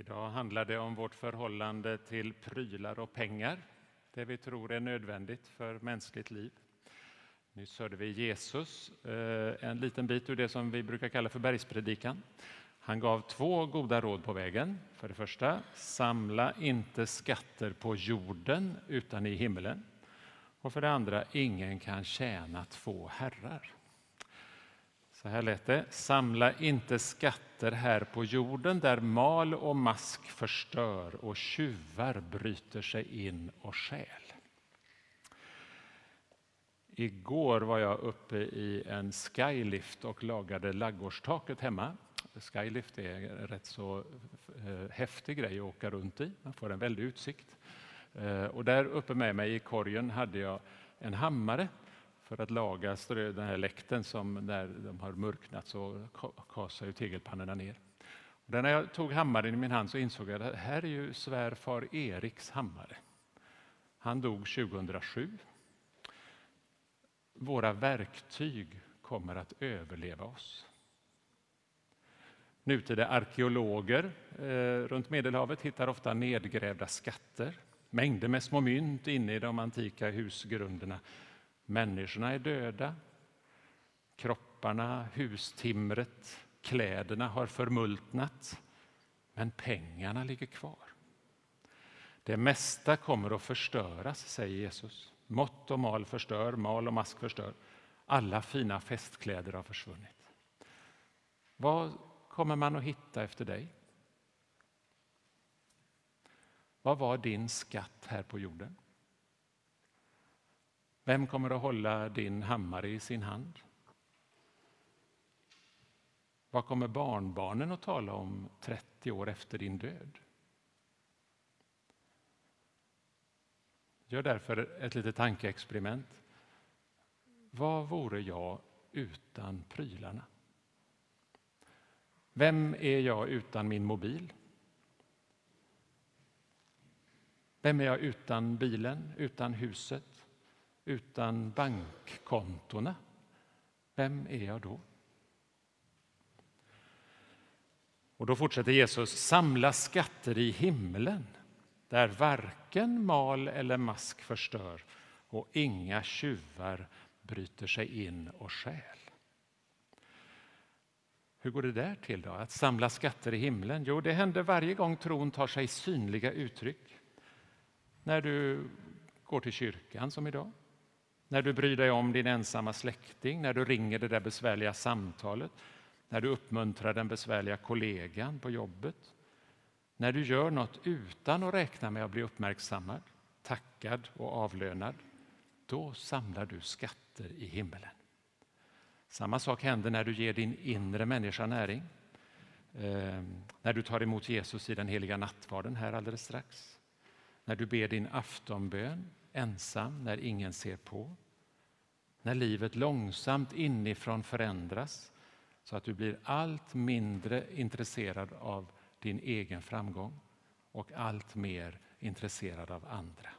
Idag handlar det om vårt förhållande till prylar och pengar, det vi tror är nödvändigt för mänskligt liv. Nyss hörde vi Jesus, eh, en liten bit ur det som vi brukar kalla för bergspredikan. Han gav två goda råd på vägen. För det första, samla inte skatter på jorden utan i himmelen. Och för det andra, ingen kan tjäna två herrar. Så här lät det. Samla inte skatter här på jorden där mal och mask förstör och tjuvar bryter sig in och stjäl. Igår var jag uppe i en skylift och lagade laggårdstaket hemma. Skylift är en rätt så eh, häftig grej att åka runt i. Man får en väldig utsikt. Eh, och där uppe med mig i korgen hade jag en hammare för att laga den här läkten som när de har mörknat så kasar ju tegelpannorna ner. Och när jag tog hammaren i min hand så insåg jag att det här är ju svärfar Eriks hammare. Han dog 2007. Våra verktyg kommer att överleva oss. Nutida arkeologer eh, runt Medelhavet hittar ofta nedgrävda skatter, mängder med små mynt inne i de antika husgrunderna Människorna är döda. Kropparna, hustimret, kläderna har förmultnat. Men pengarna ligger kvar. Det mesta kommer att förstöras, säger Jesus. Mått och mal förstör, mal och mask förstör. Alla fina festkläder har försvunnit. Vad kommer man att hitta efter dig? Vad var din skatt här på jorden? Vem kommer att hålla din hammare i sin hand? Vad kommer barnbarnen att tala om 30 år efter din död? Gör därför ett litet tankeexperiment. Vad vore jag utan prylarna? Vem är jag utan min mobil? Vem är jag utan bilen, utan huset? Utan bankkontona, vem är jag då? Och då fortsätter Jesus, samla skatter i himlen där varken mal eller mask förstör och inga tjuvar bryter sig in och stjäl. Hur går det där till då, att samla skatter i himlen? Jo, det händer varje gång tron tar sig synliga uttryck. När du går till kyrkan som idag, när du bryr dig om din ensamma släkting, när du ringer det där besvärliga samtalet, när du uppmuntrar den besvärliga kollegan på jobbet, när du gör något utan att räkna med att bli uppmärksammad, tackad och avlönad, då samlar du skatter i himmelen. Samma sak händer när du ger din inre människa näring. Eh, när du tar emot Jesus i den heliga nattvarden här alldeles strax. När du ber din aftonbön ensam när ingen ser på. När livet långsamt inifrån förändras så att du blir allt mindre intresserad av din egen framgång och allt mer intresserad av andra.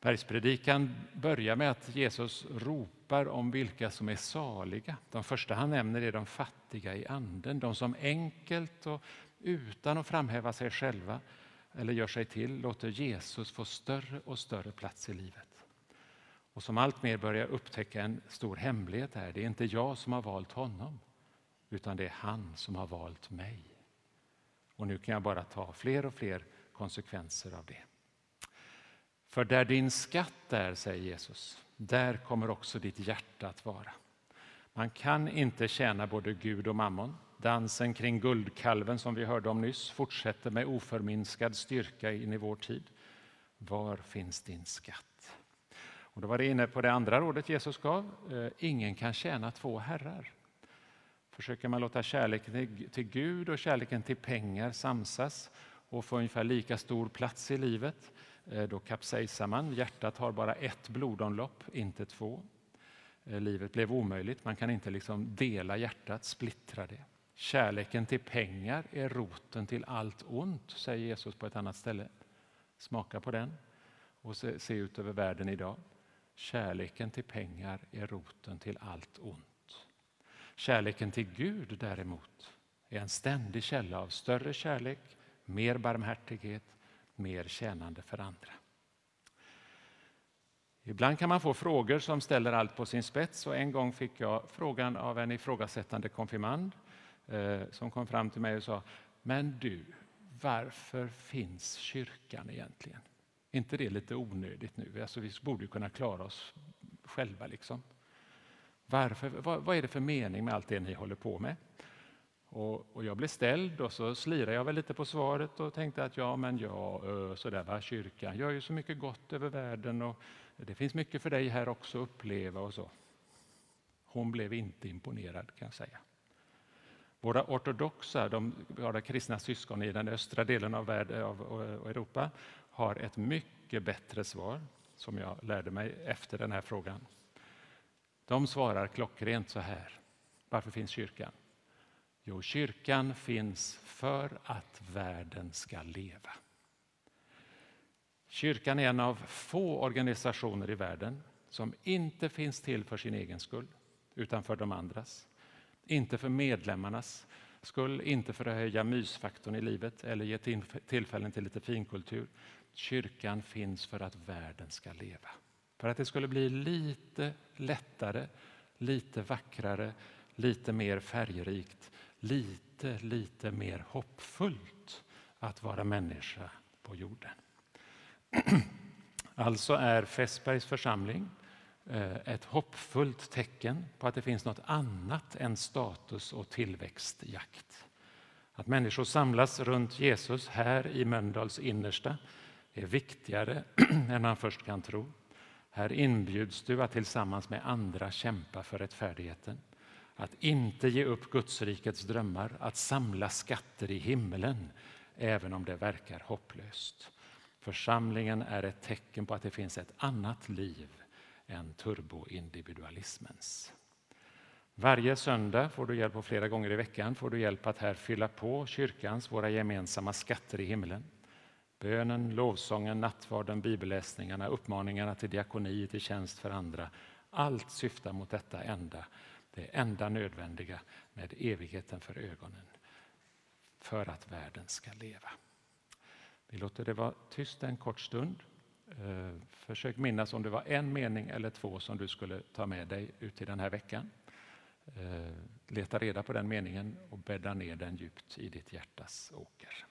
Bergspredikan börjar med att Jesus ropar om vilka som är saliga. De första han nämner är de fattiga i anden, de som enkelt och utan att framhäva sig själva eller gör sig till låter Jesus få större och större plats i livet. Och som alltmer börjar upptäcka en stor hemlighet här. Det är inte jag som har valt honom, utan det är han som har valt mig. Och nu kan jag bara ta fler och fler konsekvenser av det. För där din skatt är, säger Jesus, där kommer också ditt hjärta att vara. Man kan inte tjäna både Gud och mammon. Dansen kring guldkalven som vi hörde om nyss fortsätter med oförminskad styrka in i vår tid. Var finns din skatt? Och då var det inne på det andra rådet Jesus gav. Eh, ingen kan tjäna två herrar. Försöker man låta kärleken till Gud och kärleken till pengar samsas och få ungefär lika stor plats i livet, eh, då kapsejsar man. Hjärtat har bara ett blodomlopp, inte två. Eh, livet blev omöjligt. Man kan inte liksom dela hjärtat, splittra det. Kärleken till pengar är roten till allt ont, säger Jesus på ett annat ställe. Smaka på den och se, se ut över världen idag. Kärleken till pengar är roten till allt ont. Kärleken till Gud däremot är en ständig källa av större kärlek, mer barmhärtighet, mer tjänande för andra. Ibland kan man få frågor som ställer allt på sin spets och en gång fick jag frågan av en ifrågasättande konfirmand Eh, som kom fram till mig och sa Men du, varför finns kyrkan egentligen? Är inte det lite onödigt nu? Alltså, vi borde ju kunna klara oss själva. Liksom. Varför, vad, vad, är det för mening med allt det ni håller på med? Och, och jag blev ställd och så slirade jag väl lite på svaret och tänkte att ja, men ja, eh, sådär va, kyrkan gör ju så mycket gott över världen och det finns mycket för dig här också att uppleva och så. Hon blev inte imponerad kan jag säga. Våra ortodoxa, de, våra kristna syskon i den östra delen av, världen, av, eh, Europa har ett mycket bättre svar som jag lärde mig efter den här frågan. De svarar klockrent så här. Varför finns kyrkan? Jo, kyrkan finns för att världen ska leva. Kyrkan är en av få organisationer i världen som inte finns till för sin egen skull, utan för de andras. Inte för medlemmarnas skull, inte för att höja mysfaktorn i livet eller ge tillfällen till lite finkultur. Kyrkan finns för att världen ska leva. För att det skulle bli lite lättare, lite vackrare, lite mer färgrikt, lite, lite mer hoppfullt att vara människa på jorden. Alltså är Fässbergs församling Eh, ett hoppfullt tecken på att det finns något annat än status och tillväxtjakt. Att människor samlas runt Jesus här i Mölndals innersta är viktigare än man först kan tro. Här inbjuds du att tillsammans med andra kämpa för rättfärdigheten. Att inte ge upp Gudsrikets drömmar, att samla skatter i himlen även om det verkar hopplöst. Församlingen är ett tecken på att det finns ett annat liv än turboindividualismens. Varje söndag får du hjälp och flera gånger i veckan får du hjälp att här fylla på kyrkans, våra gemensamma skatter i himlen. Bönen, lovsången, nattvarden, bibelläsningarna, uppmaningarna till diakoni, till tjänst för andra. Allt syftar mot detta enda, det enda nödvändiga med evigheten för ögonen för att världen ska leva. Vi låter det vara tyst en kort stund. Eh, försök minnas om det var en mening eller två som du skulle ta med dig ut i den här veckan. Eh, leta reda på den meningen och bädda ner den djupt i ditt hjärtas åker.